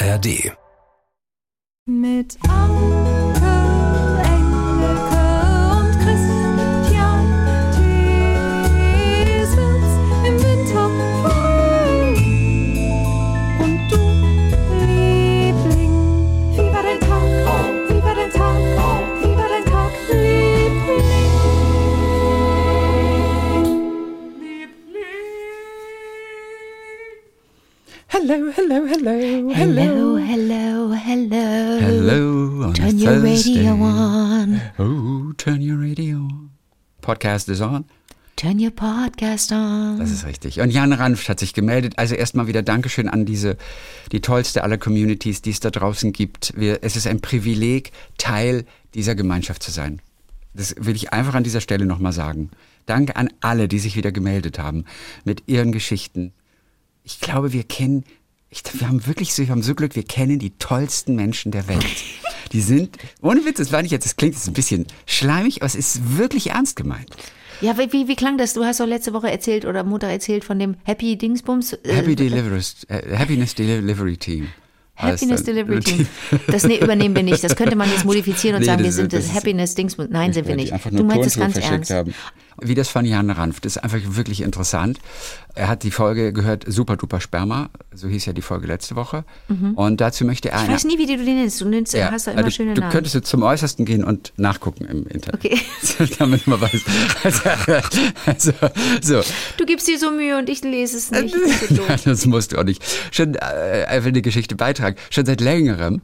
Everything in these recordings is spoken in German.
ARD. Mit Hello, hello, hello, Hello, hello, hello. Hello on Turn a your Thursday. radio on. Oh, turn your radio on. Podcast is on. Turn your podcast on. Das ist richtig. Und Jan Ranft hat sich gemeldet. Also erstmal wieder Dankeschön an diese, die tollste aller Communities, die es da draußen gibt. Wir, es ist ein Privileg, Teil dieser Gemeinschaft zu sein. Das will ich einfach an dieser Stelle nochmal sagen. Danke an alle, die sich wieder gemeldet haben mit ihren Geschichten. Ich glaube, wir kennen, ich, wir haben wirklich so, wir haben so Glück, wir kennen die tollsten Menschen der Welt. Die sind, ohne Witz, das war nicht jetzt, das klingt jetzt ein bisschen schleimig, aber es ist wirklich ernst gemeint. Ja, wie, wie, wie klang das? Du hast doch letzte Woche erzählt oder Mutter erzählt von dem Happy Dingsbums. äh, Happy Deliverers, äh, Happiness Delivery Team. Happiness. Delivery Team. Das nee, übernehmen wir nicht. Das könnte man jetzt modifizieren und Nee, sagen, wir sind das das, Happiness Dingsbums. Nein, sind wir die nicht. Du meinst es ganz ernst. haben. Wie das von Jan Ranft, das ist einfach wirklich interessant. Er hat die Folge gehört, Super Duper Sperma, so hieß ja die Folge letzte Woche. Und dazu möchte er Mhm. Ich weiß nie, wie du den nennst. Du nennst, Ja, hast da immer also schöne du Namen. könntest jetzt zum Äußersten gehen und nachgucken im Internet. Okay. Damit man weiß. Also, also, so. Du gibst dir so Mühe und ich lese es nicht. Das musst du auch nicht. Schon äh, einfach eine Geschichte beitragen. Schon seit längerem.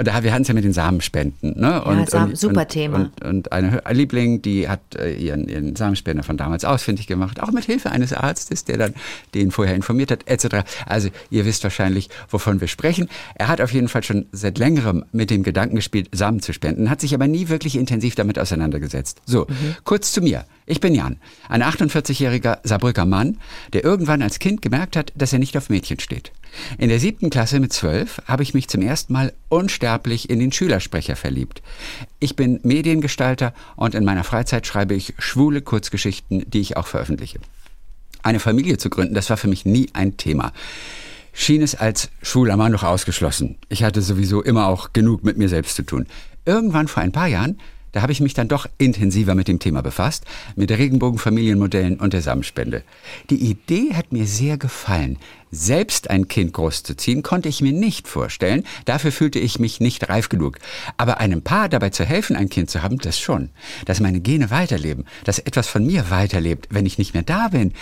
Und da, wir hatten es ja mit den Samenspenden. Ne? Und, Samen, und, super Thema. Und, und eine Liebling, die hat äh, ihren, ihren Samenspender von damals ausfindig gemacht, auch mit Hilfe eines Arztes, der dann den vorher informiert hat, etc. Also ihr wisst wahrscheinlich, wovon wir sprechen. Er hat auf jeden Fall schon seit längerem mit dem Gedanken gespielt, Samen zu spenden, hat sich aber nie wirklich intensiv damit auseinandergesetzt. So, kurz zu mir. Ich bin Jan, ein 48-jähriger Saarbrücker Mann, der irgendwann als Kind gemerkt hat, dass er nicht auf Mädchen steht. In der siebten Klasse mit zwölf habe ich mich zum ersten Mal unsterblich in den Schülersprecher verliebt. Ich bin Mediengestalter und in meiner Freizeit schreibe ich schwule Kurzgeschichten, die ich auch veröffentliche. Eine Familie zu gründen, das war für mich nie ein Thema. Schien es als schwuler Mann noch ausgeschlossen. Ich hatte sowieso immer auch genug mit mir selbst zu tun. Irgendwann vor ein paar Jahren, da habe ich mich dann doch intensiver mit dem Thema befasst, mit Regenbogenfamilienmodellen und der Samenspende. Die Idee hat mir sehr gefallen. Selbst ein Kind großzuziehen konnte ich mir nicht vorstellen, dafür fühlte ich mich nicht reif genug. Aber einem Paar dabei zu helfen, ein Kind zu haben, das schon. Dass meine Gene weiterleben, dass etwas von mir weiterlebt, wenn ich nicht mehr da bin,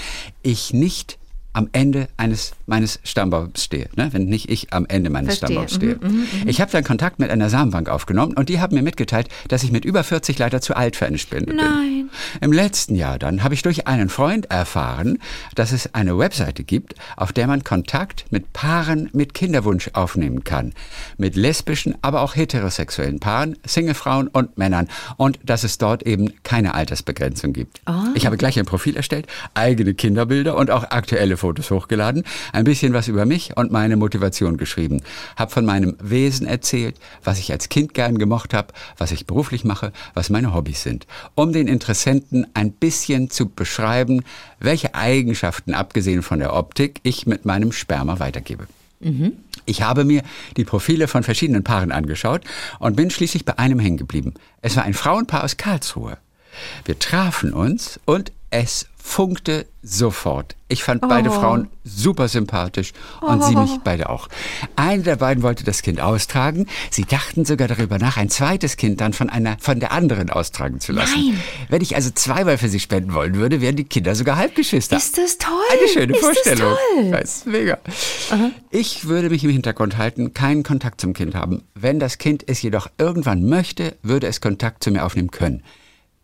ich nicht am Ende eines meines Stammbaums stehe, ne? wenn nicht ich am Ende meines Verstehe. Stammbaums stehe. ich habe dann Kontakt mit einer Samenbank aufgenommen und die haben mir mitgeteilt, dass ich mit über 40 leider zu alt für eine Spende bin. Nein. Im letzten Jahr dann habe ich durch einen Freund erfahren, dass es eine Webseite gibt, auf der man Kontakt mit Paaren mit Kinderwunsch aufnehmen kann. Mit lesbischen, aber auch heterosexuellen Paaren, Singlefrauen und Männern. Und dass es dort eben keine Altersbegrenzung gibt. Ich habe gleich ein Profil erstellt, eigene Kinderbilder und auch aktuelle Fotos hochgeladen, ein bisschen was über mich und meine Motivation geschrieben, habe von meinem Wesen erzählt, was ich als Kind gern gemocht habe, was ich beruflich mache, was meine Hobbys sind, um den Interessenten ein bisschen zu beschreiben, welche Eigenschaften, abgesehen von der Optik, ich mit meinem Sperma weitergebe. Ich habe mir die Profile von verschiedenen Paaren angeschaut und bin schließlich bei einem hängen geblieben. Es war ein Frauenpaar aus Karlsruhe. Wir trafen uns und es funkte sofort. Ich fand beide Frauen super sympathisch und sie mich beide auch. Eine der beiden wollte das Kind austragen. Sie dachten sogar darüber nach, ein zweites Kind dann von einer, von der anderen austragen zu lassen. Nein. Wenn ich also zweimal für sie spenden wollen würde, wären die Kinder sogar Halbgeschwister. Ist das toll? Eine schöne Ist das Vorstellung. toll? Das ist mega. Ich würde mich im Hintergrund halten, keinen Kontakt zum Kind haben. Wenn das Kind es jedoch irgendwann möchte, würde es Kontakt zu mir aufnehmen können.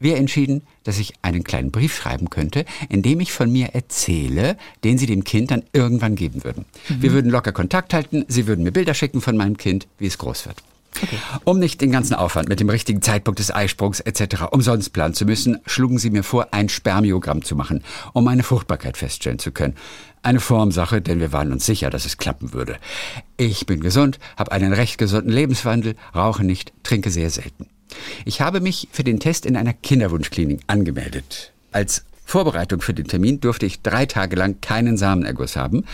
Wir entschieden, dass ich einen kleinen Brief schreiben könnte, in dem ich von mir erzähle, den sie dem Kind dann irgendwann geben würden. Wir würden locker Kontakt halten, sie würden mir Bilder schicken von meinem Kind, wie es groß wird. Um nicht den ganzen Aufwand mit dem richtigen Zeitpunkt des Eisprungs etc. umsonst planen zu müssen, schlugen sie mir vor, ein Spermiogramm zu machen, um meine Fruchtbarkeit feststellen zu können. Eine Formsache, denn wir waren uns sicher, dass es klappen würde. Ich bin gesund, habe einen recht gesunden Lebenswandel, rauche nicht, trinke sehr selten. Ich habe mich für den Test in einer Kinderwunschklinik angemeldet. Als Vorbereitung für den Termin durfte ich drei Tage lang keinen Samenerguss haben,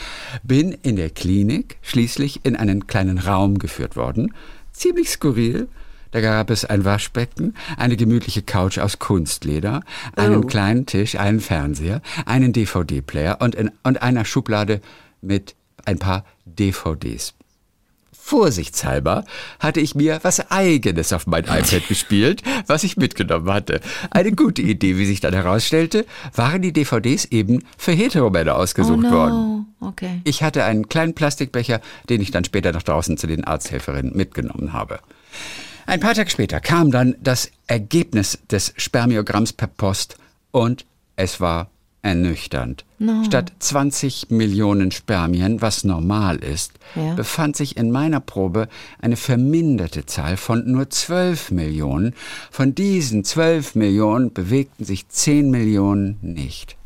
bin in der Klinik schließlich in einen kleinen Raum geführt worden. Ziemlich skurril. Da gab es ein Waschbecken, eine gemütliche Couch aus Kunstleder, einen Oh. kleinen Tisch, einen Fernseher, einen DVD-Player und in und einer Schublade mit ein paar DVDs. Vorsichtshalber hatte ich mir was Eigenes auf mein iPad gespielt, was ich mitgenommen hatte. Eine gute Idee, wie sich dann herausstellte, waren die DVDs eben für Heteromänner Oh ausgesucht worden. no. Okay. Ich hatte einen kleinen Plastikbecher, den ich dann später nach draußen zu den Arzthelferinnen mitgenommen habe. Ein paar Tage später kam dann das Ergebnis des Spermiogramms per Post und es war ernüchternd. Statt 20 Millionen Spermien, was normal ist, Ja. befand sich in meiner Probe eine verminderte Zahl von nur 12 Millionen. Von diesen 12 Millionen bewegten sich 10 Millionen nicht.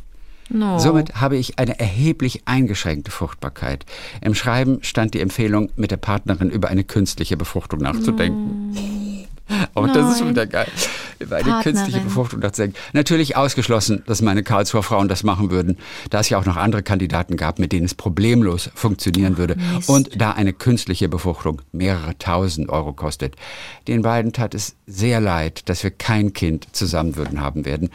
No. Somit habe ich eine erheblich eingeschränkte Fruchtbarkeit. Im Schreiben stand die Empfehlung, mit der Partnerin über eine künstliche Befruchtung nachzudenken. Auch das ist Nein. wieder geil. Über eine künstliche Befruchtung nachzudenken. Natürlich ausgeschlossen, dass meine Karlsruher Frauen das machen würden, da es ja auch noch andere Kandidaten gab, mit denen es problemlos funktionieren würde. Mist. Und da eine künstliche Befruchtung mehrere tausend Euro kostet. Den beiden tat es sehr leid, dass wir kein Kind zusammen würden haben werden.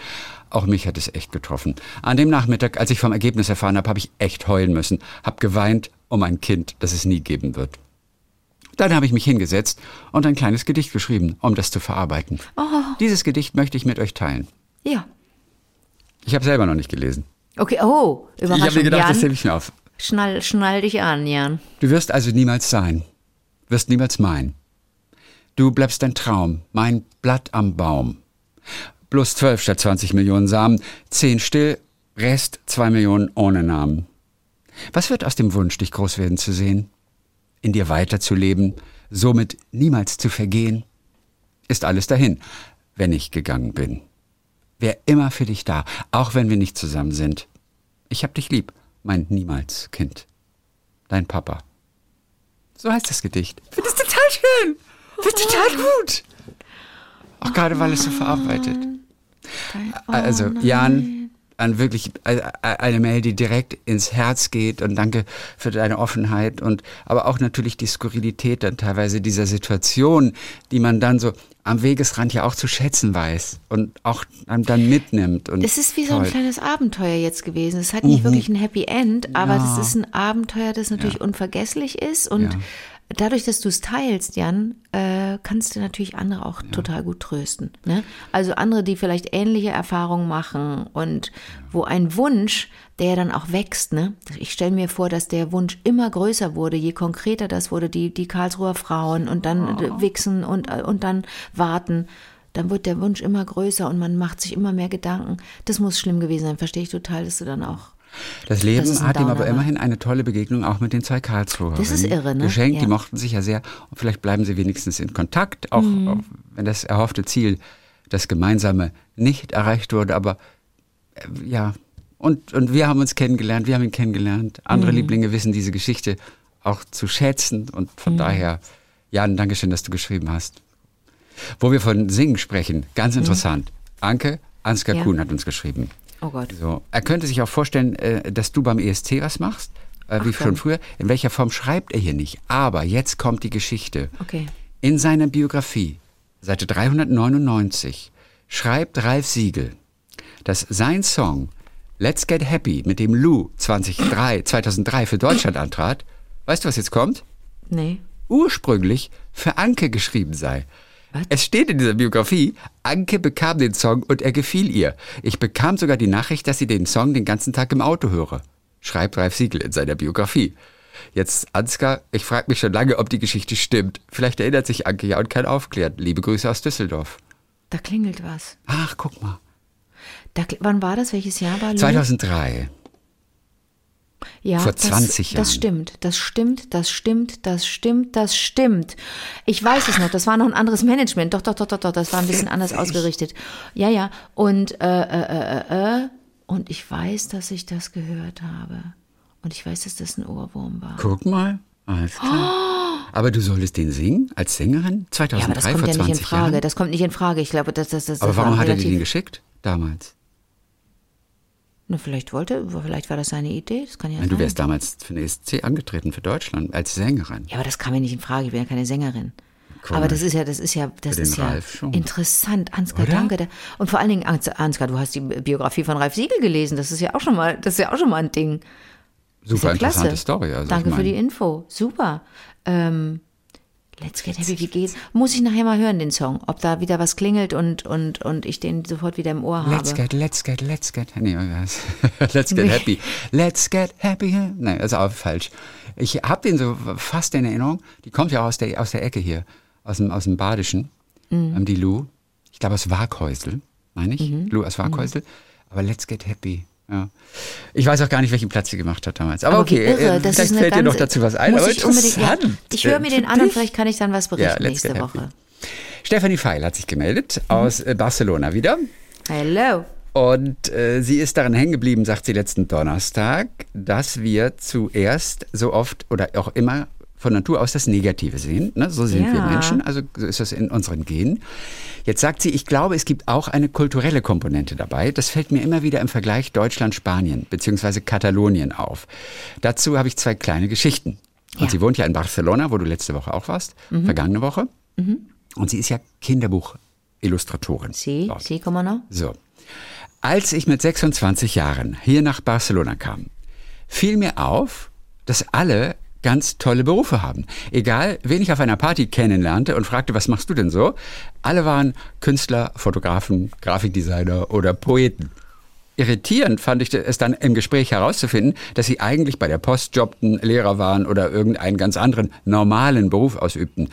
Auch mich hat es echt getroffen. An dem Nachmittag, als ich vom Ergebnis erfahren habe, habe ich echt heulen müssen, habe geweint um ein Kind, das es nie geben wird. Dann habe ich mich hingesetzt und ein kleines Gedicht geschrieben, um das zu verarbeiten. Dieses Gedicht möchte ich mit euch teilen. Ja. Ich habe selber noch nicht gelesen. Okay, oh, Ich habe mir gedacht, das Jan, hebe ich mir auf. schnall, schnall dich an, Jan. Du wirst also niemals sein, wirst niemals mein. Du bleibst ein Traum, mein Blatt am Baum. Plus zwölf statt 20 Millionen Samen, zehn still, Rest zwei Millionen ohne Namen. Was wird aus dem Wunsch, dich groß werden zu sehen? In dir weiterzuleben, somit niemals zu vergehen? Ist alles dahin, wenn ich gegangen bin. Wär immer für dich da, auch wenn wir nicht zusammen sind. Ich hab dich lieb, mein Niemals Kind. Dein Papa. So heißt das Gedicht. Ich finde es total schön. Finde es total gut. Auch gerade, weil es so verarbeitet. Also, Jan, an wirklich äh, eine Mail, die direkt ins Herz geht und danke für deine Offenheit und aber auch natürlich die Skurrilität dann teilweise dieser Situation, die man dann so am Wegesrand ja auch zu schätzen weiß und auch dann mitnimmt. Und Es ist wie so ein toll. Mhm. kleines Abenteuer jetzt gewesen. Es hat nicht wirklich ein Happy End, aber es ist ein Abenteuer, das natürlich unvergesslich ist. Und Ja. Dadurch, dass du es teilst, Jan, äh, kannst du natürlich andere auch total gut trösten. Ne? Also andere, die vielleicht ähnliche Erfahrungen machen und wo ein Wunsch, der dann auch wächst. Ne? Ich stelle mir vor, dass der Wunsch immer größer wurde, je konkreter das wurde, die, die Karlsruher Frauen und dann äh, wichsen und, äh, und dann warten dann wird der Wunsch immer größer und man macht sich immer mehr Gedanken. Das muss schlimm gewesen sein, verstehe ich total, dass du dann auch. Das Leben Das hat ihm aber immerhin eine tolle Begegnung auch mit den zwei Karlsruher. Das ist irre, ne? Geschenkt, die Ja. mochten sich ja sehr. Und vielleicht bleiben sie wenigstens in Kontakt, auch, Mhm. auch wenn das erhoffte Ziel, das Gemeinsame, nicht erreicht wurde. Aber äh, ja, und, und wir haben uns kennengelernt, wir haben ihn kennengelernt. Mhm. Andere Lieblinge wissen diese Geschichte auch zu schätzen. Und von Mhm. daher, Jan, Dankeschön, dass du geschrieben hast. Wo wir von Singen sprechen, ganz interessant. Anke, Ansgar Mhm. Ja. Kuhn hat uns geschrieben. Oh Gott. So. Er könnte sich auch vorstellen, äh, dass du beim ESC was machst, äh, wie Ach, schon dann. früher. In welcher Form schreibt er hier nicht? Aber jetzt kommt die Geschichte. Okay. In seiner Biografie, Seite 399, schreibt Ralf Siegel, dass sein Song Let's Get Happy, mit dem Lou 2003, 2003 für Deutschland antrat, weißt du, was jetzt kommt? Nee. ursprünglich für Anke geschrieben sei. Was? Es steht in dieser Biografie, Anke bekam den Song und er gefiel ihr. Ich bekam sogar die Nachricht, dass sie den Song den ganzen Tag im Auto höre. Schreibt Ralf Siegel in seiner Biografie. Jetzt, Ansgar, ich frage mich schon lange, ob die Geschichte stimmt. Vielleicht erinnert sich Anke ja und kann aufklären. Liebe Grüße aus Düsseldorf. Da klingelt was. Ach, guck mal. Da, wann war das? Welches Jahr war Lou? 2003. ja, vor das, 20 Jahren. Das stimmt, das stimmt, das stimmt, das stimmt, das stimmt. Ich weiß es noch, das war noch ein anderes Management. Doch, doch, doch, doch, doch, das war ein bisschen anders ausgerichtet. Ja, ja. Und, äh, äh, äh, äh, äh, und ich weiß, dass ich das gehört habe. Und ich weiß, dass das ein Ohrwurm war. Guck mal. Alles klar. Aber du solltest den singen als Sängerin? 2003 Ja, aber das kommt ja 20 nicht in Frage. Jahren? Das kommt nicht in Frage. Ich glaube, dass das, das, Aber das warum war hat er dir den geschickt damals? Na, vielleicht wollte, vielleicht war das seine Idee, das kann ja Nein, du wärst damals für den ESC angetreten für Deutschland als Sängerin. Ja, aber das kam mir nicht in Frage, ich bin ja keine Sängerin. Komisch. Aber das ist ja, das ist ja, das Für ist ja interessant. Ansgar, Oder? danke. Und vor allen Dingen, Ans- Ansgar, du hast die Biografie von Ralf Siegel gelesen. Das ist ja auch schon mal, das ist ja auch schon mal ein Ding. Super ja interessante klasse. Story. Also Danke ich für mein, die Info. Super. Ähm, Let's Get Happy, wie geht's? Muss ich nachher mal hören, den Song. Ob da wieder was klingelt und, und, und ich den sofort wieder im Ohr habe. Let's get, let's get, let's get, nee, was? let's get happy. Let's get happy. Nein, das ist auch falsch. Ich habe den so fast in Erinnerung. Die kommt ja auch aus der, aus der Ecke hier, aus dem, aus dem Badischen, Mhm. ähm, die Lou. Ich glaube aus Waghäusel, meine ich. Mhm. Lou aus Waghäusel. Aber let's get happy. Ja. Ich weiß auch gar nicht, welchen Platz sie gemacht hat damals. Aber, Aber okay, irre, äh, das vielleicht fällt dir noch dazu was ein. Aber ich ja. Ich höre mir den an und vielleicht kann ich dann was berichten let's nächste happy. Woche. Stefanie Feil hat sich gemeldet aus äh, Barcelona wieder. Hello. Und äh, sie ist daran hängen geblieben, sagt sie letzten Donnerstag, dass wir zuerst so oft oder auch immer von Natur aus das Negative sehen. Ne? So sind wir Ja. Menschen, also so ist das in unseren Genen. Jetzt sagt sie, ich glaube, es gibt auch eine kulturelle Komponente dabei. Das fällt mir immer wieder im Vergleich Deutschland-Spanien bzw. Katalonien auf. Dazu habe ich zwei kleine Geschichten. Und Ja. sie wohnt ja in Barcelona, wo du letzte Woche auch warst, vergangene Woche. Und sie ist ja Kinderbuch-Illustratorin. Sie, dort. sie, komm mal noch. So. Als ich mit 26 Jahren hier nach Barcelona kam, fiel mir auf, dass alle ganz tolle Berufe haben. Egal, wen ich auf einer Party kennenlernte und fragte, was machst du denn so? Alle waren Künstler, Fotografen, Grafikdesigner oder Poeten. Irritierend fand ich es dann im Gespräch herauszufinden, dass sie eigentlich bei der Post jobbten, Lehrer waren oder irgendeinen ganz anderen normalen Beruf ausübten.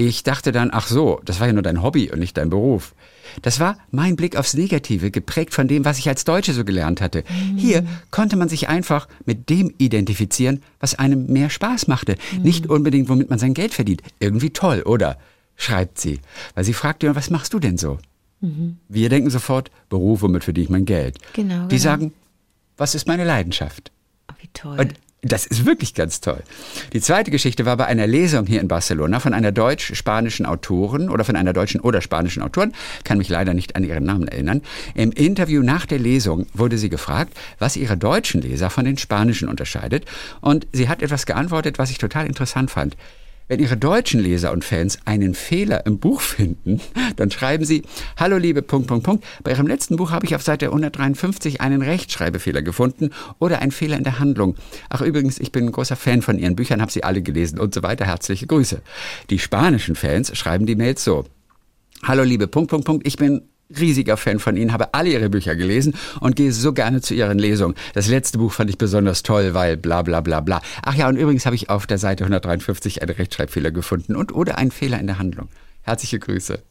Ich dachte dann, ach so, das war ja nur dein Hobby und nicht dein Beruf. Das war mein Blick aufs Negative, geprägt von dem, was ich als Deutsche so gelernt hatte. Hier konnte man sich einfach mit dem identifizieren, was einem mehr Spaß machte. Nicht unbedingt, womit man sein Geld verdient. Irgendwie toll, oder? schreibt sie. Weil sie fragt ja, was machst du denn so? Wir denken sofort, Beruf, womit verdiene ich mein Geld? Genau, Die genau. sagen, was ist meine Leidenschaft? Oh, wie toll. Und das ist wirklich ganz toll. Die zweite Geschichte war bei einer Lesung hier in Barcelona von einer deutsch-spanischen Autorin oder von einer deutschen oder spanischen Autorin, kann mich leider nicht an ihren Namen erinnern. Im Interview nach der Lesung wurde sie gefragt, was ihre deutschen Leser von den spanischen unterscheidet. Und sie hat etwas geantwortet, was ich total interessant fand. Wenn Ihre deutschen Leser und Fans einen Fehler im Buch finden, dann schreiben Sie, Hallo liebe Punkt, Punkt, Punkt, bei Ihrem letzten Buch habe ich auf Seite 153 einen Rechtschreibfehler gefunden oder einen Fehler in der Handlung. Ach übrigens, ich bin ein großer Fan von Ihren Büchern, habe sie alle gelesen und so weiter. Herzliche Grüße. Die spanischen Fans schreiben die Mails so. Hallo liebe Punkt, Punkt, Punkt, ich bin riesiger Fan von Ihnen, habe alle Ihre Bücher gelesen und gehe so gerne zu Ihren Lesungen. Das letzte Buch fand ich besonders toll, weil bla bla bla bla. Ach ja, und übrigens habe ich auf der Seite 153 einen Rechtschreibfehler gefunden und oder einen Fehler in der Handlung. Herzliche Grüße.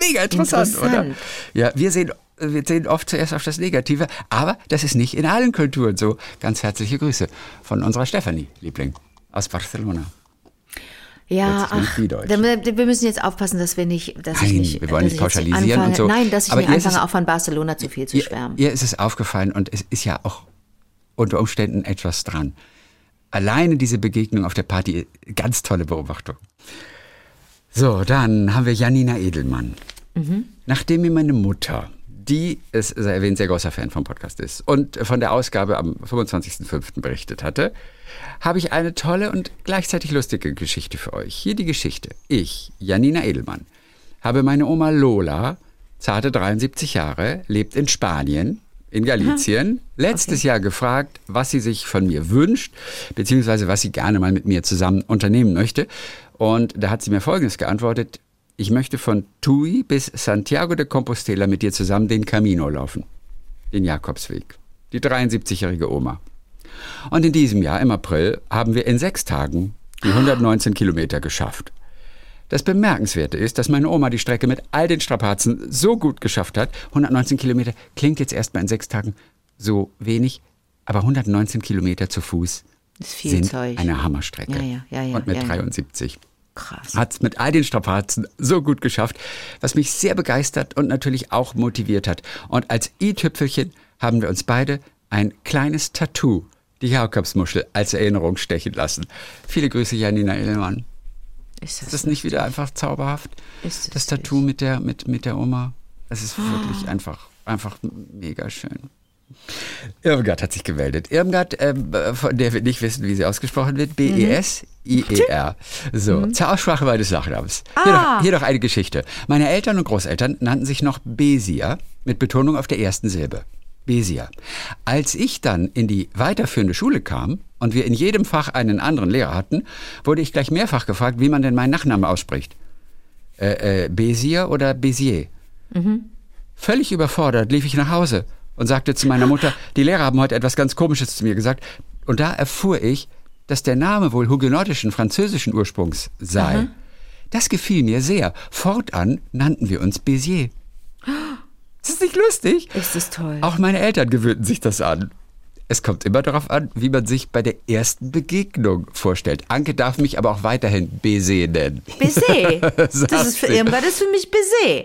Mega interessant, Interessant. oder? Ja, wir sehen, wir sehen oft zuerst auf das Negative, aber das ist nicht in allen Kulturen so. Ganz herzliche Grüße von unserer Stefanie, Liebling, aus Barcelona. Ja, ich ach, wir müssen jetzt aufpassen, dass wir nicht, dass ich Nein, nicht, wir wollen nicht ich pauschalisieren anfange, und so. Nein, dass ich Aber ist anfange, es- auch von Barcelona zu viel zu Ihr, schwärmen. ihr ist es aufgefallen und es ist ja auch unter Umständen etwas dran. Alleine diese Begegnung auf der Party, ganz tolle Beobachtung. So, dann haben wir Janina Edelmann. Nachdem mir meine Mutter, die ist, sei erwähnt, sehr großer Fan vom Podcast ist und von der Ausgabe am 25.05. berichtet hatte, habe ich eine tolle und gleichzeitig lustige Geschichte für euch. Hier die Geschichte. Ich, Janina Edelmann, habe meine Oma Lola, zarte 73 Jahre, lebt in Spanien, in Galicien, letztes Jahr gefragt, was sie sich von mir wünscht, beziehungsweise was sie gerne mal mit mir zusammen unternehmen möchte. Und da hat sie mir Folgendes geantwortet. Ich möchte von Tui bis Santiago de Compostela mit dir zusammen den Camino laufen. Den Jakobsweg. Die 73-jährige Oma. Und in diesem Jahr, im April, haben wir in sechs Tagen die 119 Kilometer geschafft. Das Bemerkenswerte ist, dass meine Oma die Strecke mit all den Strapazen so gut geschafft hat. 119 Kilometer klingt jetzt erstmal in sechs Tagen so wenig, aber 119 Kilometer zu Fuß Das ist viel sind Zeug. eine Hammerstrecke. Ja, ja, ja, Und mit ja, ja. 73 Krass. hat es mit all den Strapazen so gut geschafft, was mich sehr begeistert und natürlich auch motiviert hat. Und als i-Tüpfelchen haben wir uns beide ein kleines Tattoo, die Jakobsmuschel, als Erinnerung stechen lassen. Viele Grüße, Janina Edelmann. Ist Ist das nicht wieder einfach zauberhaft? Ist es das Tattoo mit der, mit, mit der Oma. Es ist wirklich einfach, einfach mega schön. Irmgard hat sich gemeldet. Irmgard, ähm, von der wir nicht wissen, wie sie ausgesprochen wird. B-E-S-I-E-R. So, zur Aussprache meines Nachnamens. Hier, Ah. noch, hier noch eine Geschichte. Meine Eltern und Großeltern nannten sich noch Besia mit Betonung auf der ersten Silbe. Besia. Als ich dann in die weiterführende Schule kam und wir in jedem Fach einen anderen Lehrer hatten, wurde ich gleich mehrfach gefragt, wie man denn meinen Nachnamen ausspricht. Äh, äh, Bézier oder Bézier? Völlig überfordert lief ich nach Hause und sagte zu meiner Mutter, die Lehrer haben heute etwas ganz Komisches zu mir gesagt. Und da erfuhr ich, dass der Name wohl hugenottischen französischen Ursprungs sei. Das gefiel mir sehr. Fortan nannten wir uns Bézier. Ist das nicht lustig? Ist das toll. Auch meine Eltern gewöhnten sich das an. Es kommt immer darauf an, wie man sich bei der ersten Begegnung vorstellt. Anke darf mich aber auch weiterhin Baiser nennen. Baiser. Das ist für das ist für mich Baiser.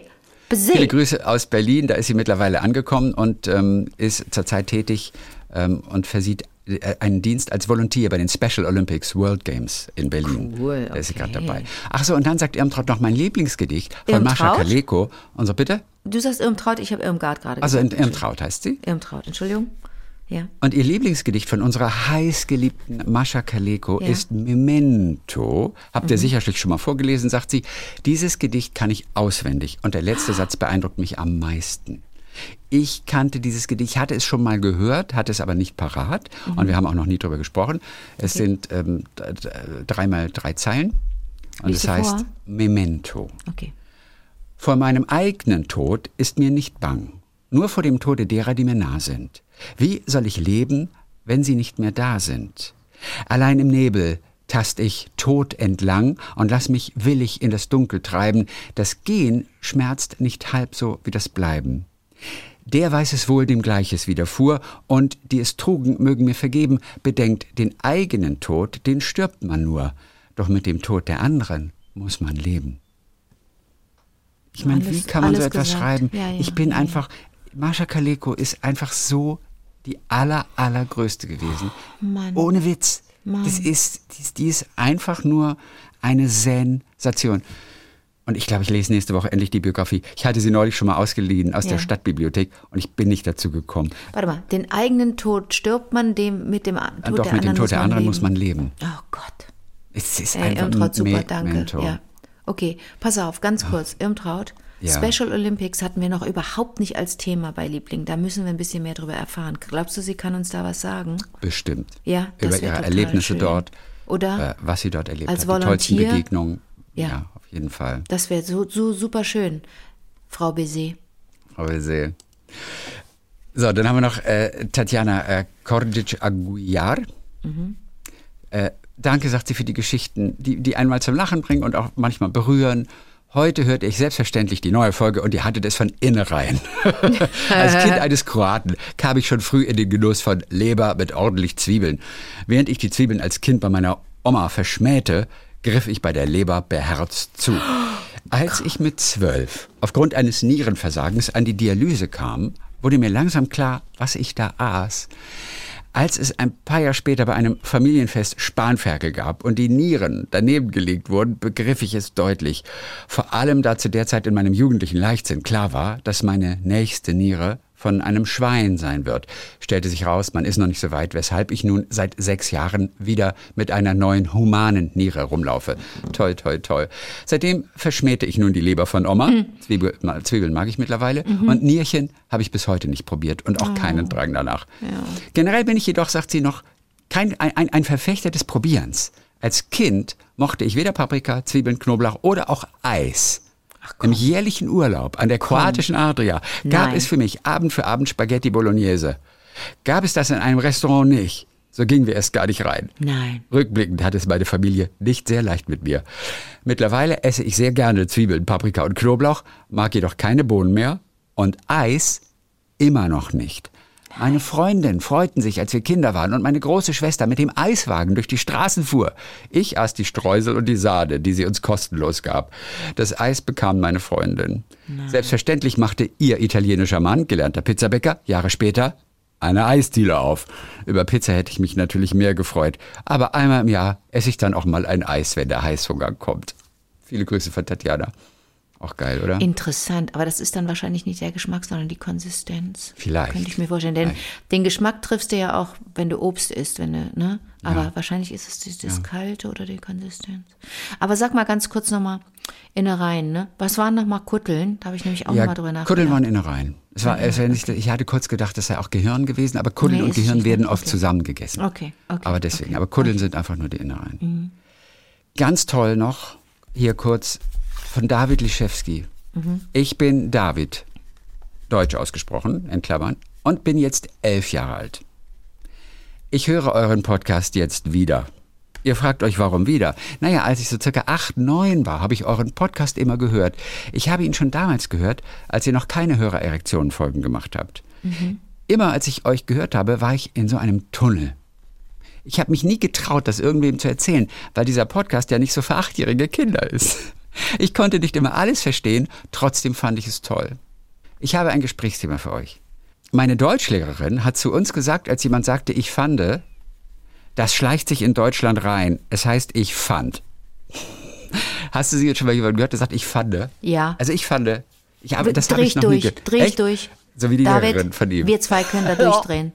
Viele Baiser. Grüße aus Berlin, da ist sie mittlerweile angekommen und ähm, ist zurzeit tätig ähm, und versieht äh, einen Dienst als Volontier bei den Special Olympics World Games in Berlin. Cool, Da ist sie gerade okay. dabei. Ach so, und dann sagt Irmtraut noch mein Lieblingsgedicht von Mascha Irmtraut? Kaleko. Und so, bitte? Du sagst Irmtraut, ich habe Irmgard gerade Also gesagt. Irmtraut heißt sie. Irmtraut, Entschuldigung. Ja. Und ihr Lieblingsgedicht von unserer heißgeliebten Mascha Kaleko Ja. Mhm. ist Memento. Habt ihr sicherlich schon mal vorgelesen, sagt sie. Dieses Gedicht kann ich auswendig und der letzte Satz beeindruckt mich am meisten. Ich kannte dieses Gedicht, hatte es schon mal gehört, hatte es aber nicht parat Mhm. und wir haben auch noch nie drüber gesprochen. Es sind ähm, dreimal drei Zeilen und Lies es heißt vor. Memento. Okay. Vor meinem eigenen Tod ist mir nicht bang, nur vor dem Tode derer, die mir nah sind. Wie soll ich leben, wenn sie nicht mehr da sind? Allein im Nebel tast ich tot entlang und lass mich willig in das Dunkel treiben. Das Gehen schmerzt nicht halb so wie das Bleiben. Der weiß es wohl, dem Gleiches widerfuhr, und die es trugen, mögen mir vergeben, bedenkt, den eigenen Tod, den stirbt man nur, doch mit dem Tod der anderen muss man leben. Ich meine, wie kann man so etwas gesagt. schreiben? Ja, ja, ich bin ja, einfach, Mascha Kaleko ist einfach so die aller, allergrößte gewesen. Mann. Ohne Witz. Mann. Das ist, die, ist- die ist einfach nur eine Sensation. Und ich glaube, ich lese nächste Woche endlich die Biografie. Ich hatte sie neulich schon mal ausgeliehen aus Ja. der Stadtbibliothek und ich bin nicht dazu gekommen. Warte mal, den eigenen Tod stirbt man, dem mit dem Tod Doch der mit dem anderen Tod der anderen leben. muss man leben. Oh Gott. Es ist Ey, einfach Irmtraut, ein super, danke. Ja. Okay, pass auf, ganz kurz. Irmtraut, Ja. Special Olympics hatten wir noch überhaupt nicht als Thema bei Liebling. Da müssen wir ein bisschen mehr drüber erfahren. Glaubst du, sie kann uns da was sagen? Bestimmt. Ja, das Über ihre Erlebnisse schön. dort. Oder? Äh, was sie dort erlebt Als hat. Die tollsten Volontier? Begegnungen. Ja. ja, auf jeden Fall. Das wäre so, so super schön, Frau Baiser. Aber sehr. So, dann haben wir noch äh, Tatjana äh, Kordic-Aguiar. Äh, danke, sagt sie, für die Geschichten, die, die einmal zum Lachen bringen und auch manchmal berühren. Heute hörte ich selbstverständlich die neue Folge und ihr hattet es von innerein. Als Kind eines Kroaten kam ich schon früh in den Genuss von Leber mit ordentlich Zwiebeln. Während ich die Zwiebeln als Kind bei meiner Oma verschmähte, griff ich bei der Leber beherzt zu. Als ich mit zwölf aufgrund eines Nierenversagens an die Dialyse kam, wurde mir langsam klar, was ich da aß. Als es ein paar Jahre später bei einem Familienfest Spanferkel gab und die Nieren daneben gelegt wurden, begriff ich es deutlich. Vor allem da zu der Zeit in meinem jugendlichen Leichtsinn klar war, dass meine nächste Niere von einem Schwein sein wird. Stellte sich raus, man ist noch nicht so weit, weshalb ich nun seit sechs Jahren wieder mit einer neuen humanen Niere rumlaufe. Toll, toll, toll. Seitdem verschmähte ich nun die Leber von Oma. Zwiebel, Zwiebeln mag ich mittlerweile. Und Nierchen habe ich bis heute nicht probiert und auch keinen Drang danach. Generell bin ich jedoch, sagt sie noch, kein, ein, ein, ein Verfechter des Probierens. Als Kind mochte ich weder Paprika, Zwiebeln, Knoblauch oder auch Eis. Im jährlichen Urlaub an der kroatischen Adria gab Nein. es für mich Abend für Abend Spaghetti Bolognese. Gab es das in einem Restaurant nicht, so gingen wir erst gar nicht rein. Nein. Rückblickend hat es meine Familie nicht sehr leicht mit mir. Mittlerweile esse ich sehr gerne Zwiebeln, Paprika und Knoblauch, mag jedoch keine Bohnen mehr und Eis immer noch nicht. Meine Freundinnen freuten sich, als wir Kinder waren und meine große Schwester mit dem Eiswagen durch die Straßen fuhr. Ich aß die Streusel und die Sahne, die sie uns kostenlos gab. Das Eis bekam meine Freundin. Selbstverständlich machte ihr italienischer Mann, gelernter Pizzabäcker, Jahre später eine Eisdiele auf. Über Pizza hätte ich mich natürlich mehr gefreut. Aber einmal im Jahr esse ich dann auch mal ein Eis, wenn der Heißhunger kommt. Viele Grüße von Tatjana. Auch geil, oder? Interessant, aber das ist dann wahrscheinlich nicht der Geschmack, sondern die Konsistenz. Vielleicht. Könnte ich mir vorstellen. Denn den Geschmack triffst du ja auch, wenn du Obst isst, wenn du, ne? Aber wahrscheinlich ist es das, das Kalte oder die Konsistenz. Aber sag mal ganz kurz nochmal Innereien, ne? Was waren nochmal Kutteln? Da habe ich nämlich auch ja, nochmal drüber nachgedacht. Kuddeln waren Innereien. Es war, es war nicht, ich hatte kurz gedacht, das sei auch Gehirn gewesen, aber Kuddeln Nee, und Gehirn werden oft Okay. zusammen gegessen. Okay, okay. Aber deswegen, okay. aber Kuddeln sind einfach nur die Innereien. Ganz toll noch, hier kurz von David Liszewski. Ich bin David, deutsch ausgesprochen, in Klammern, und bin jetzt elf Jahre alt. Ich höre euren Podcast jetzt wieder. Ihr fragt euch, warum wieder? Naja, als ich so circa acht, neun war, habe ich euren Podcast immer gehört. Ich habe ihn schon damals gehört, als ihr noch keine Hörererektionen-Folgen gemacht habt. Immer als ich euch gehört habe, war ich in so einem Tunnel. Ich habe mich nie getraut, das irgendwem zu erzählen, weil dieser Podcast ja nicht so für achtjährige Kinder ist. Ich konnte nicht immer alles verstehen, trotzdem fand ich es toll. Ich habe ein Gesprächsthema für euch. Meine Deutschlehrerin hat zu uns gesagt, als jemand sagte, ich fande, das schleicht sich in Deutschland rein. Es heißt, ich fand. Hast du sie jetzt schon mal jemand gehört, der sagt, ich fande? Ja. Also ich fande, ich habe, das habe ich noch durch, nie dreh ich durch. So wie die David, Lehrerin von ihm. wir zwei können da durchdrehen.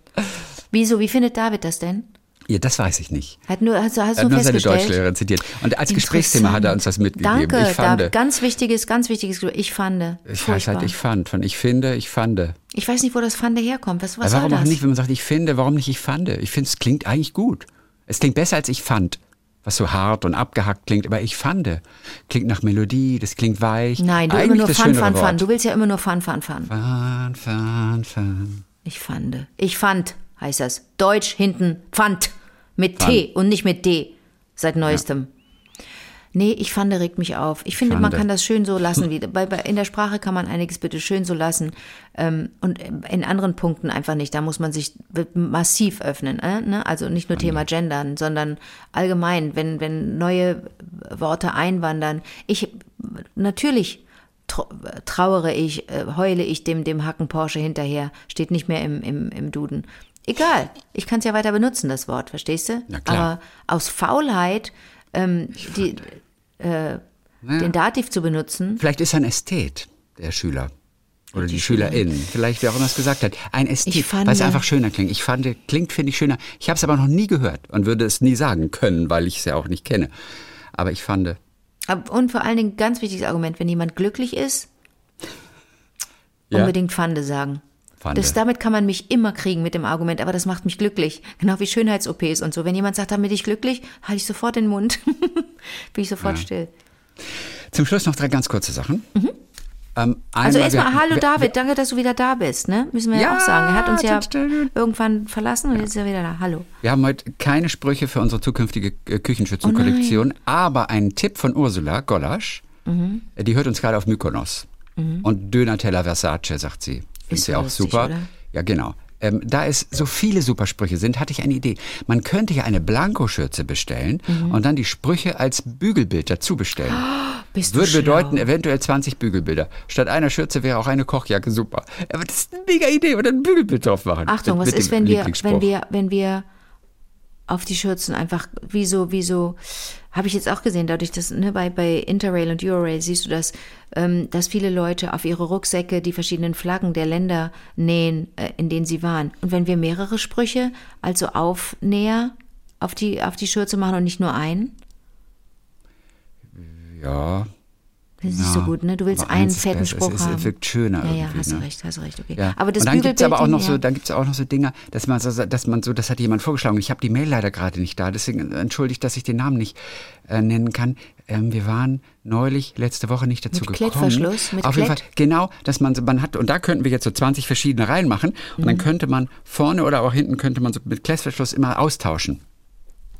Wieso, wie findet David das denn? Ja, das weiß ich nicht. Hat nur, du- hast Er hat nur seine? Deutschlehrerin zitiert. Und als Gesprächsthema hat er uns das mitgegeben. Danke, ich fand. David, ganz wichtiges, ganz wichtiges, ich fand. ich weiß halt, ich fand. Von ich finde, ich fand. Ich weiß nicht, wo das Fande herkommt. Was, was warum auch nicht, wenn man sagt, ich finde, warum nicht ich fand? Ich finde, es klingt eigentlich gut. Es klingt besser als ich fand. Was so hart und abgehackt klingt, aber ich fand. Klingt nach Melodie, das klingt weich. Nein, du Eigentlich immer nur Fun, Fun, Fun. Du willst ja immer nur Fun, Fun, Fun. Fun, fun, fun. Ich fand. Ich fand, heißt das. Deutsch hinten, fand. Mit T und nicht mit D. Seit neuestem. Nee, ich fand, regt mich auf. Ich finde, man Fande. kann das schön so lassen. Wie, bei, bei, in der Sprache kann man einiges bitte schön so lassen. Ähm, und in anderen Punkten einfach nicht. Da muss man sich massiv öffnen. Äh, ne? Also nicht nur Thema Gendern, sondern allgemein, wenn, wenn neue Worte einwandern. Ich, natürlich tr- trauere ich, äh, heule ich dem, dem Hacken Porsche hinterher. Steht nicht mehr im, im, im Duden. Egal, ich kann es ja weiter benutzen, das Wort, verstehst du? Na klar. Aber aus Faulheit ähm, die, äh, den Dativ zu benutzen, Vielleicht ist er ein Ästhet, der Schüler. Oder die, Schülerin. Vielleicht, wer auch immer es gesagt hat. Ein Ästhet, weil es einfach schöner klingt. Ich fand, klingt, finde ich schöner. Ich habe es aber noch nie gehört und würde es nie sagen können, weil ich es ja auch nicht kenne. Aber ich fand, Ab- Und vor allen Dingen ganz wichtiges Argument, wenn jemand glücklich ist, Ja. unbedingt Pfande sagen. Pfande. Das, damit kann man mich immer kriegen mit dem Argument, aber das macht mich glücklich. Genau wie Schönheits-OPs und so. Wenn jemand sagt, damit ich glücklich, halte ich sofort den Mund. Bin ich sofort still. zum Schluss noch drei ganz kurze Sachen. Ähm, Also erstmal, wir- hallo wir- David, danke, dass du wieder da bist, ne? Müssen wir ja, Ja, auch sagen. Er hat uns ja irgendwann verlassen und jetzt ist er wieder da. Hallo. Wir haben heute keine Sprüche für unsere zukünftige äh, Küchenschützenkollektion, aber einen Tipp von Ursula Golasch. Mhm. Die hört uns gerade auf Mykonos. Und Döner-Teller Versace, sagt sie. Ist so auch lustig, super. oder? Ja, genau. Ähm, da es so viele Supersprüche sind, hatte ich eine Idee. Man könnte ja eine Blankoschürze bestellen Mhm. und dann die Sprüche als Bügelbild dazu bestellen. Bist du Würde bedeuten, eventuell 20 Bügelbilder. Statt einer Schürze wäre auch eine Kochjacke super. Aber das ist eine mega Idee oder ein Bügelbild drauf machen. Achtung, Mit- was mit ist, wenn wir, wenn wir, wenn wir auf die Schürzen einfach, wieso, wieso, habe ich jetzt auch gesehen, dadurch, dass, ne, bei, bei Interrail und Eurorail siehst du das, ähm, dass viele Leute auf ihre Rucksäcke die verschiedenen Flaggen der Länder nähen, äh, in denen sie waren. Und wenn wir mehrere Sprüche, also Aufnäher, auf die, auf die Schürze machen und nicht nur einen, Ja, das ist nicht so gut, ne? Du willst einen fetten. Spruch Es, haben. es wirkt schöner ja, ja, hast du ne? recht, hast du recht, okay. Ja. Aber das und dann gibt's aber auch noch so, ja. dann gibt's auch noch so Dinger, dass man so, dass man so, das hat jemand vorgeschlagen. Ich habe die Mail leider gerade nicht da, deswegen entschuldigt, dass ich den Namen nicht äh, nennen kann. Ähm, wir waren neulich letzte Woche nicht dazu Mit gekommen. Klettverschluss, mit Auf jeden Fall, genau, dass man so, man hat und da könnten wir jetzt so 20 verschiedene reinmachen und Mhm. dann könnte man vorne oder auch hinten könnte man so mit Klettverschluss immer austauschen.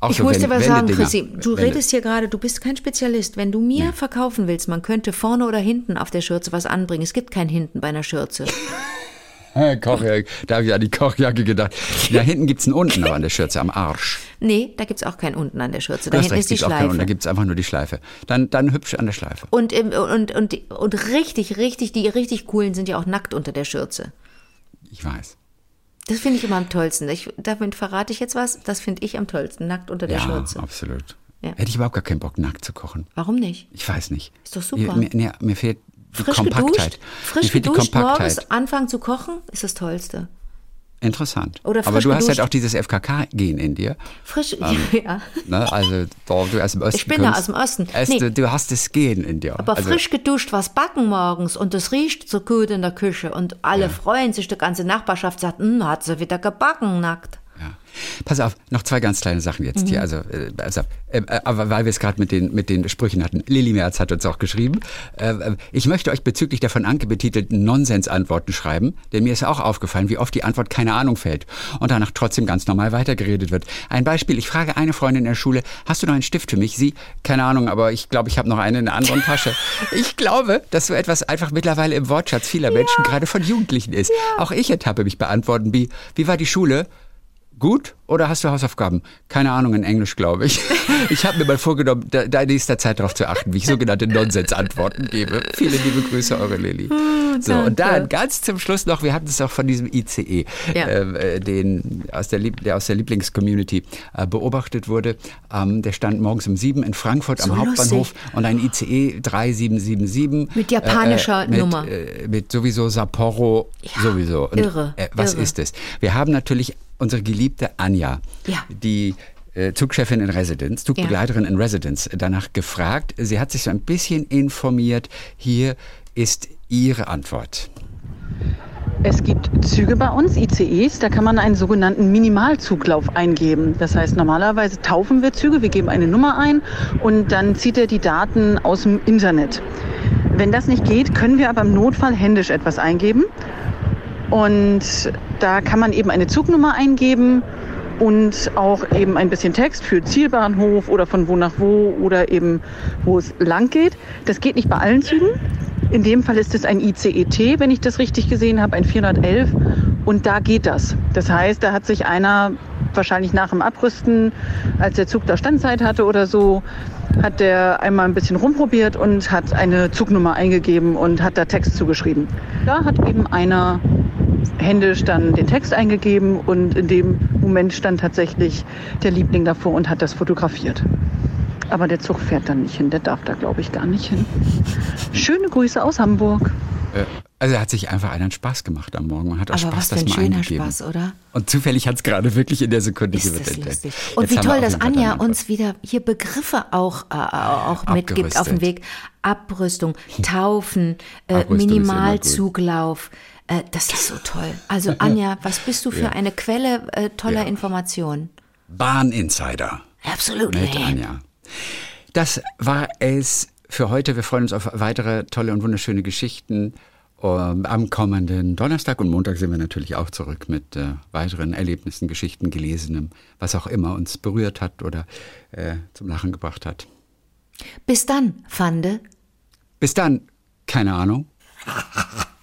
Auch Ich so muss dir was sagen. Chrissy. Du Wende- redest hier gerade, du bist kein Spezialist. Wenn du mir verkaufen willst, man könnte vorne oder hinten auf der Schürze was anbringen. Es gibt kein hinten bei einer Schürze. Kochjacke, da habe ich an die Kochjacke gedacht. Da hinten gibt's einen unten aber an der Schürze, am Arsch. Nee, da gibt's auch kein unten an der Schürze. Da hinten recht, ist die keinen unten, da Schleife. gibt's einfach nur die Schleife. Dann, dann hübsch an der Schleife. Und, und, und, und richtig, richtig, die richtig coolen sind ja auch nackt unter der Schürze. Ich weiß. Das finde ich immer am tollsten. Ich, damit verrate ich jetzt was. Das finde ich am tollsten. Nackt unter der Ja, Schürze. absolut. Ja. Hätte ich überhaupt gar keinen Bock, nackt zu kochen. Warum nicht? Ich weiß nicht. Ist doch super. Mir, mir, mir fehlt die Frisch Kompaktheit. geduscht, frisch Mir fehlt geduscht, morgens anfangen zu kochen, ist das Tollste. Interessant. Aber du hast halt auch dieses FKK-Gen in dir. Frisch, ja. Ne? Also, da du aus dem Osten Ich bin ja kommst, aus dem Osten. Nee. du, du hast das Gen in dir. Aber also, frisch geduscht was backen morgens und das riecht so gut in der Küche und alle freuen sich, die ganze Nachbarschaft sagt, "Hm, hat sie wieder gebacken nackt. Ja. Pass auf, noch zwei ganz kleine Sachen jetzt Mhm. hier. Also, äh, also äh, aber weil wir es gerade mit den, mit den Sprüchen hatten. Lilly Merz hat uns auch geschrieben. Äh, ich möchte euch bezüglich der von Anke betitelten Nonsensantworten schreiben, denn mir ist auch aufgefallen, wie oft die Antwort keine Ahnung fällt und danach trotzdem ganz normal weitergeredet wird. Ein Beispiel, ich frage eine Freundin in der Schule, hast du noch einen Stift für mich? Sie, keine Ahnung, aber ich glaube, ich habe noch einen in der anderen Tasche. Ich glaube, dass so etwas einfach mittlerweile im Wortschatz vieler Menschen, gerade von Jugendlichen ist. Auch ich ertappe mich bei Antworten wie, wie war die Schule? Gut oder hast du Hausaufgaben? Keine Ahnung, in Englisch, glaube ich. Ich habe mir mal vorgenommen, da, da in nächster Zeit darauf zu achten, wie ich sogenannte Nonsensantworten gebe. Viele liebe Grüße, eure Lilly. So, und dann ganz zum Schluss noch, wir hatten es auch von diesem ICE, Ja. äh, den aus der, Lieb der aus der Lieblingscommunity äh, beobachtet wurde. Ähm, der stand morgens um sieben in Frankfurt am So Hauptbahnhof lustig. und ein ICE 3777. Mit japanischer mit, Nummer. Äh, mit sowieso Sapporo, sowieso. Und, irre, Äh, was irre. ist es? Wir haben natürlich unsere geliebte Anja, Ja. die äh, Zugchefin in Residence, Zugbegleiterin in Residence, danach gefragt. Sie hat sich so ein bisschen informiert. Hier ist ihre Antwort. Es gibt Züge bei uns, ICEs, da kann man einen sogenannten Minimalzuglauf eingeben. Das heißt, normalerweise taufen wir Züge, wir geben eine Nummer ein und dann zieht er die Daten aus dem Internet. Wenn das nicht geht, können wir aber im Notfall händisch etwas eingeben. Und da kann man eben eine Zugnummer eingeben und auch eben ein bisschen Text für Zielbahnhof oder von wo nach wo oder eben wo es lang geht. Das geht nicht bei allen Zügen. In dem Fall ist es ein ICET, wenn ich das richtig gesehen habe, ein 411 und da geht das. Das heißt, da hat sich einer wahrscheinlich nach dem Abrüsten, als der Zug da Standzeit hatte oder so, hat der einmal ein bisschen rumprobiert und hat eine Zugnummer eingegeben und hat da Text zugeschrieben. Da hat eben einer händisch dann den Text eingegeben und in dem Moment stand tatsächlich der Liebling davor und hat das fotografiert. Aber der Zug fährt dann nicht hin, der darf da glaube ich gar nicht hin. Schöne Grüße aus Hamburg. Äh, Also hat sich einfach einen Spaß gemacht am Morgen und hat aus Aber Spaß was für das ein mal schöner eingegeben. Spaß, oder? Und zufällig hat es gerade wirklich in der Sekunde Ist das entdeckt. lustig. Und Jetzt wie toll, dass Anja uns wieder hier Begriffe auch, äh, auch mitgibt auf dem. Weg. Abrüstung, Taufen, äh, Abrüstung ist immer Minimalzuglauf. Äh, das ist so toll. Also Anja, was bist du für eine Quelle äh, toller Ja. Informationen? Bahn Insider. Absolut. Mit Anja. Das war es für heute. Wir freuen uns auf weitere tolle und wunderschöne Geschichten. Ähm, Am kommenden Donnerstag und Montag sind wir natürlich auch zurück mit äh, weiteren Erlebnissen, Geschichten, Gelesenem, was auch immer uns berührt hat oder äh, zum Lachen gebracht hat. Bis dann, Fande. Bis dann, keine Ahnung.